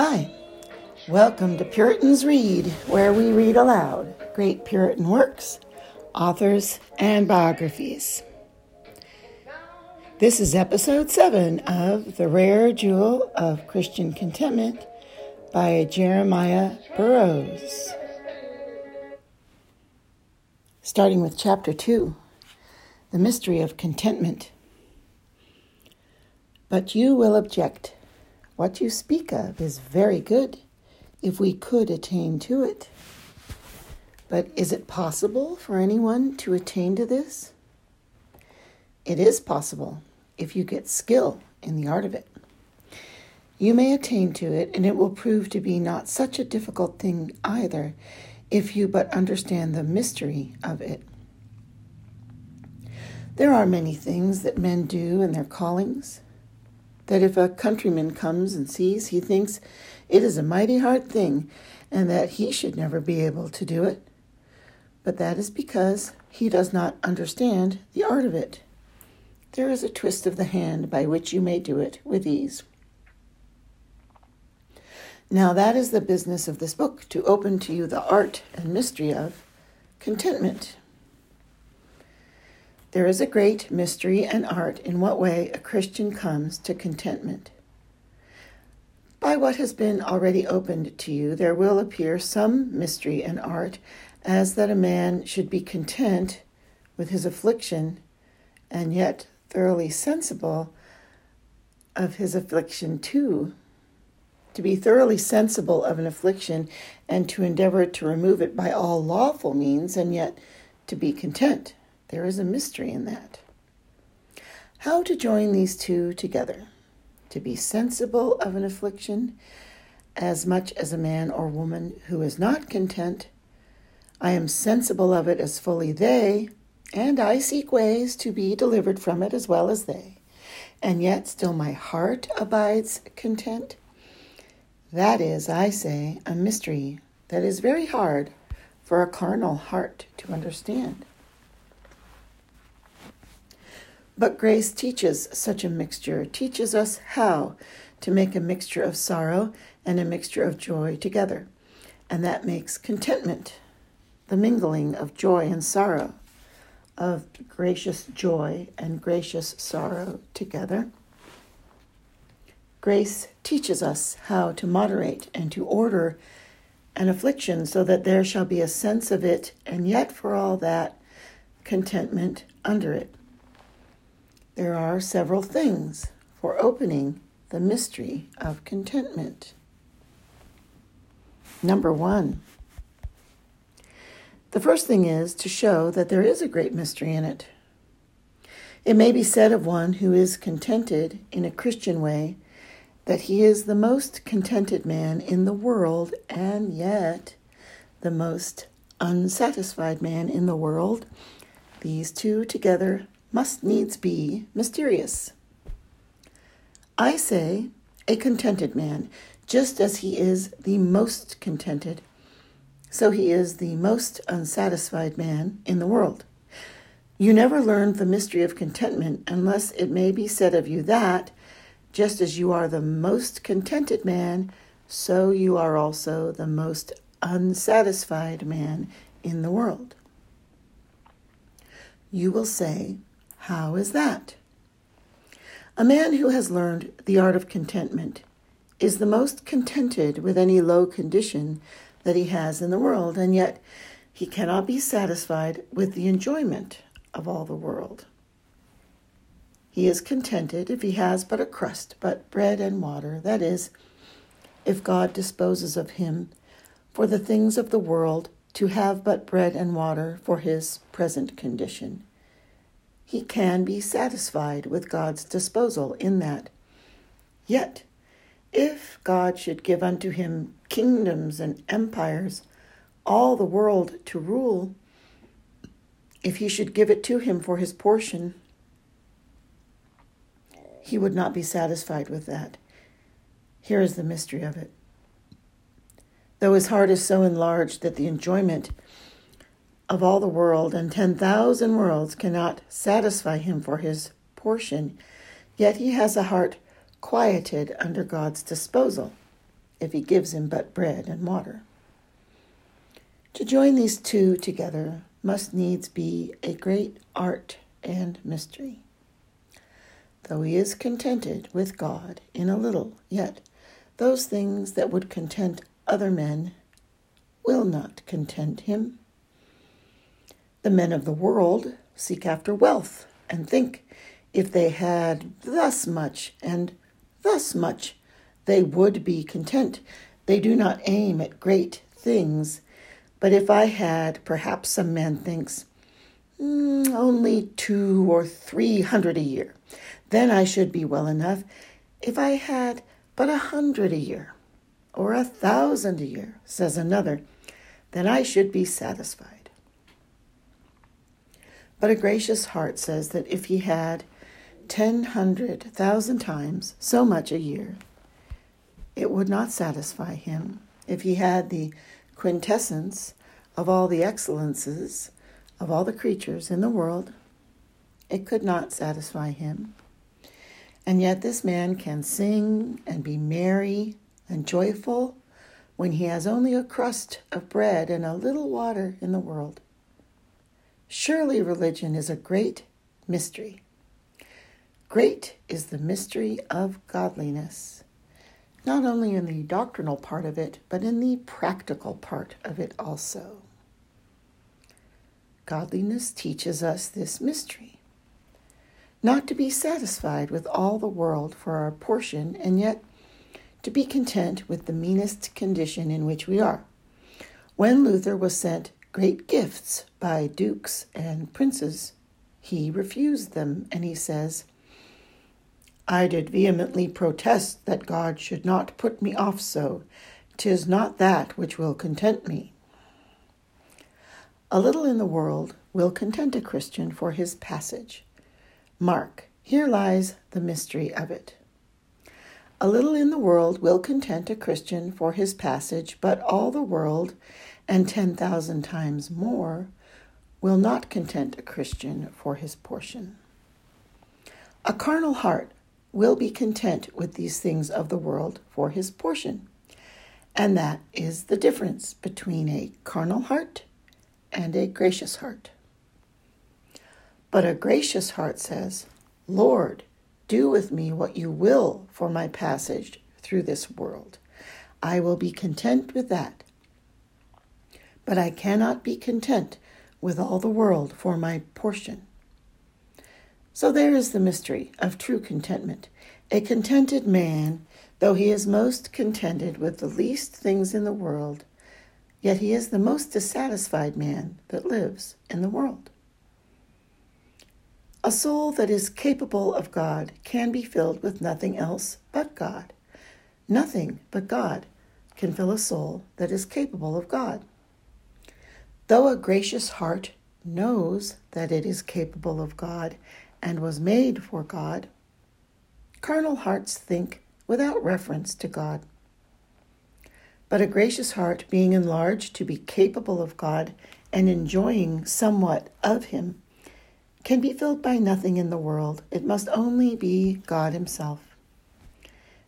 Hi, welcome to Puritans Read, where we read aloud great Puritan works, authors, and biographies. This is episode 7 of The Rare Jewel of Christian Contentment by Jeremiah Burroughs. Starting with chapter 2 The Mystery of Contentment. But you will object. What you speak of is very good if we could attain to it. But is it possible for anyone to attain to this? It is possible if you get skill in the art of it. You may attain to it, and it will prove to be not such a difficult thing either if you but understand the mystery of it. There are many things that men do in their callings that if a countryman comes and sees, he thinks it is a mighty hard thing and that he should never be able to do it. But that is because he does not understand the art of it. There is a twist of the hand by which you may do it with ease. Now, that is the business of this book to open to you the art and mystery of contentment. There is a great mystery and art in what way a Christian comes to contentment. By what has been already opened to you, there will appear some mystery and art, as that a man should be content with his affliction and yet thoroughly sensible of his affliction too. To be thoroughly sensible of an affliction and to endeavor to remove it by all lawful means, and yet to be content. There is a mystery in that. How to join these two together? To be sensible of an affliction as much as a man or woman who is not content. I am sensible of it as fully they, and I seek ways to be delivered from it as well as they. And yet still my heart abides content. That is, I say, a mystery that is very hard for a carnal heart to understand. But grace teaches such a mixture, teaches us how to make a mixture of sorrow and a mixture of joy together. And that makes contentment, the mingling of joy and sorrow, of gracious joy and gracious sorrow together. Grace teaches us how to moderate and to order an affliction so that there shall be a sense of it, and yet for all that, contentment under it there are several things for opening the mystery of contentment. Number one, the first thing is to show that there is a great mystery in it. It may be said of one who is contented in a Christian way that he is the most contented man in the world and yet the most unsatisfied man in the world. These two together must needs be mysterious. I say, a contented man, just as he is the most contented, so he is the most unsatisfied man in the world. You never learned the mystery of contentment unless it may be said of you that, just as you are the most contented man, so you are also the most unsatisfied man in the world. You will say, how is that? A man who has learned the art of contentment is the most contented with any low condition that he has in the world, and yet he cannot be satisfied with the enjoyment of all the world. He is contented if he has but a crust, but bread and water, that is, if God disposes of him for the things of the world to have but bread and water for his present condition he can be satisfied with God's disposal in that. Yet, if God should give unto him kingdoms and empires, all the world to rule, if he should give it to him for his portion, he would not be satisfied with that. Here is the mystery of it. Though his heart is so enlarged that the enjoyment of all the world, and 10,000 worlds cannot satisfy him for his portion, yet he has a heart quieted under God's disposal. if he gives him but bread and water. To join these two together must needs be a great art and mystery. Though he is contented with God in a little, yet those things that would content other men will not content him. The men of the world seek after wealth and think if they had thus much and thus much, they would be content. They do not aim at great things. But if I had, perhaps some man thinks, mm, only two or three hundred a year, then I should be well enough. If I had but a hundred a year, or a thousand a year, says another, then I should be satisfied. But a gracious heart says that if he had ten hundred thousand times so much a year, it would not satisfy him. If he had the quintessence of all the excellences of all the creatures in the world, it could not satisfy him. And yet, this man can sing and be merry and joyful when he has only a crust of bread and a little water in the world. Surely religion is a great mystery. Great is the mystery of godliness, not only in the doctrinal part of it, but in the practical part of it also. Godliness teaches us this mystery not to be satisfied with all the world for our portion, and yet to be content with the meanest condition in which we are. When Luther was sent great gifts by dukes and princes, he refused them, and he says, I did vehemently protest that God should not put me off so. Tis not that which will content me. A little in the world will content a Christian for his passage. Mark, here lies the mystery of it. A little in the world will content a Christian for his passage, but all the world, and ten thousand times more, will not content a Christian for his portion. A carnal heart will be content with these things of the world for his portion. And that is the difference between a carnal heart and a gracious heart. But a gracious heart says, Lord, do with me what you will for my passage through this world. I will be content with that. But I cannot be content with all the world for my portion. So there is the mystery of true contentment. A contented man, though he is most contented with the least things in the world, yet he is the most dissatisfied man that lives in the world. A soul that is capable of God can be filled with nothing else but God. Nothing but God can fill a soul that is capable of God. Though a gracious heart knows that it is capable of God and was made for God, carnal hearts think without reference to God. But a gracious heart, being enlarged to be capable of God and enjoying somewhat of Him, can be filled by nothing in the world. It must only be God Himself.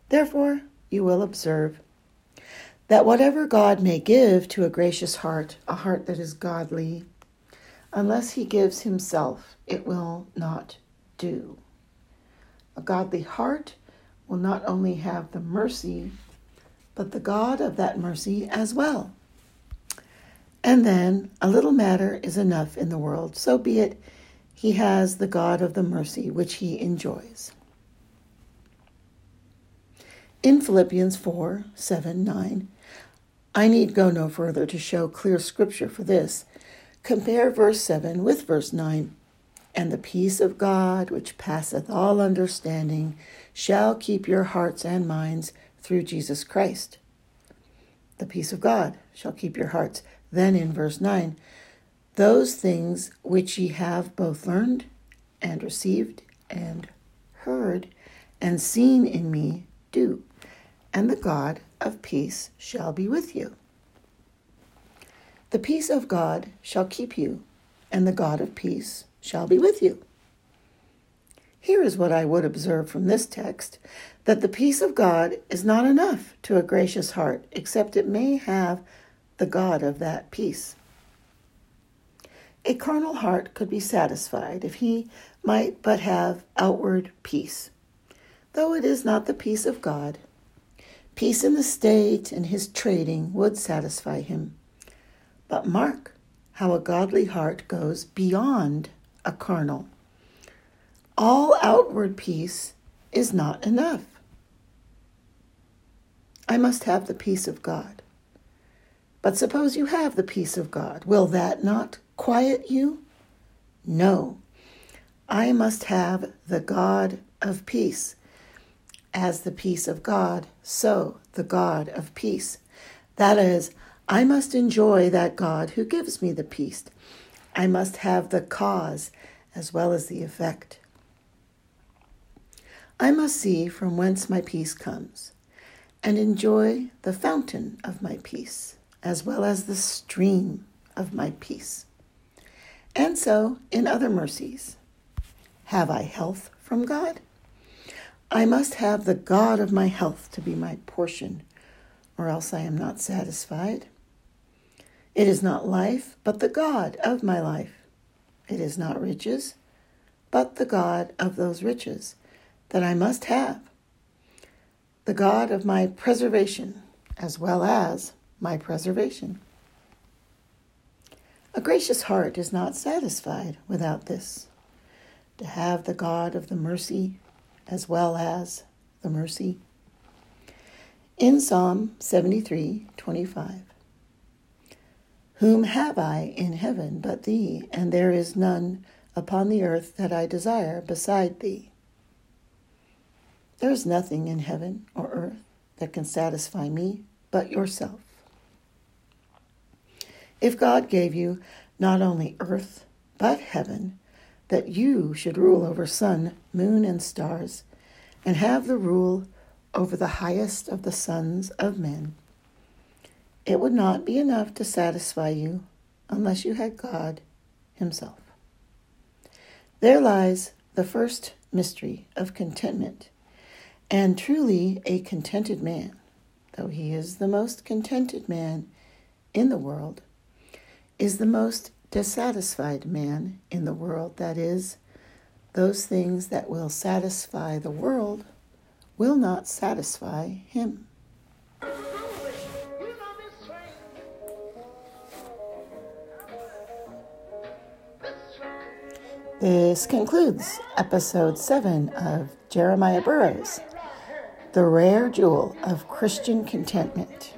Therefore, you will observe that whatever God may give to a gracious heart, a heart that is godly, unless He gives Himself, it will not do. A godly heart will not only have the mercy, but the God of that mercy as well. And then a little matter is enough in the world, so be it he has the God of the mercy which he enjoys. In Philippians 4 7 9, I need go no further to show clear scripture for this. Compare verse 7 with verse 9. And the peace of God, which passeth all understanding, shall keep your hearts and minds through Jesus Christ. The peace of God shall keep your hearts. Then in verse 9, those things which ye have both learned and received and heard and seen in me, do, and the God of peace shall be with you. The peace of God shall keep you, and the God of peace shall be with you. Here is what I would observe from this text that the peace of God is not enough to a gracious heart, except it may have the God of that peace. A carnal heart could be satisfied if he might but have outward peace, though it is not the peace of God. Peace in the state and his trading would satisfy him. But mark how a godly heart goes beyond a carnal all outward peace is not enough. I must have the peace of God. But suppose you have the peace of God. Will that not quiet you? No. I must have the God of peace. As the peace of God, so the God of peace. That is, I must enjoy that God who gives me the peace. I must have the cause as well as the effect. I must see from whence my peace comes, and enjoy the fountain of my peace, as well as the stream of my peace. And so, in other mercies, have I health from God? I must have the God of my health to be my portion, or else I am not satisfied. It is not life, but the God of my life. It is not riches, but the God of those riches that I must have the God of my preservation as well as my preservation. A gracious heart is not satisfied without this to have the God of the mercy as well as the mercy. In Psalm 73 25, Whom have I in heaven but thee, and there is none upon the earth that I desire beside thee? There is nothing in heaven or earth that can satisfy me but yourself. If God gave you not only earth but heaven, that you should rule over sun, moon, and stars, and have the rule over the highest of the sons of men, it would not be enough to satisfy you unless you had God Himself. There lies the first mystery of contentment and truly, a contented man, though he is the most contented man in the world, is the most dissatisfied man in the world. That is, those things that will satisfy the world will not satisfy him. This concludes episode 7 of Jeremiah Burroughs the rare jewel of Christian contentment.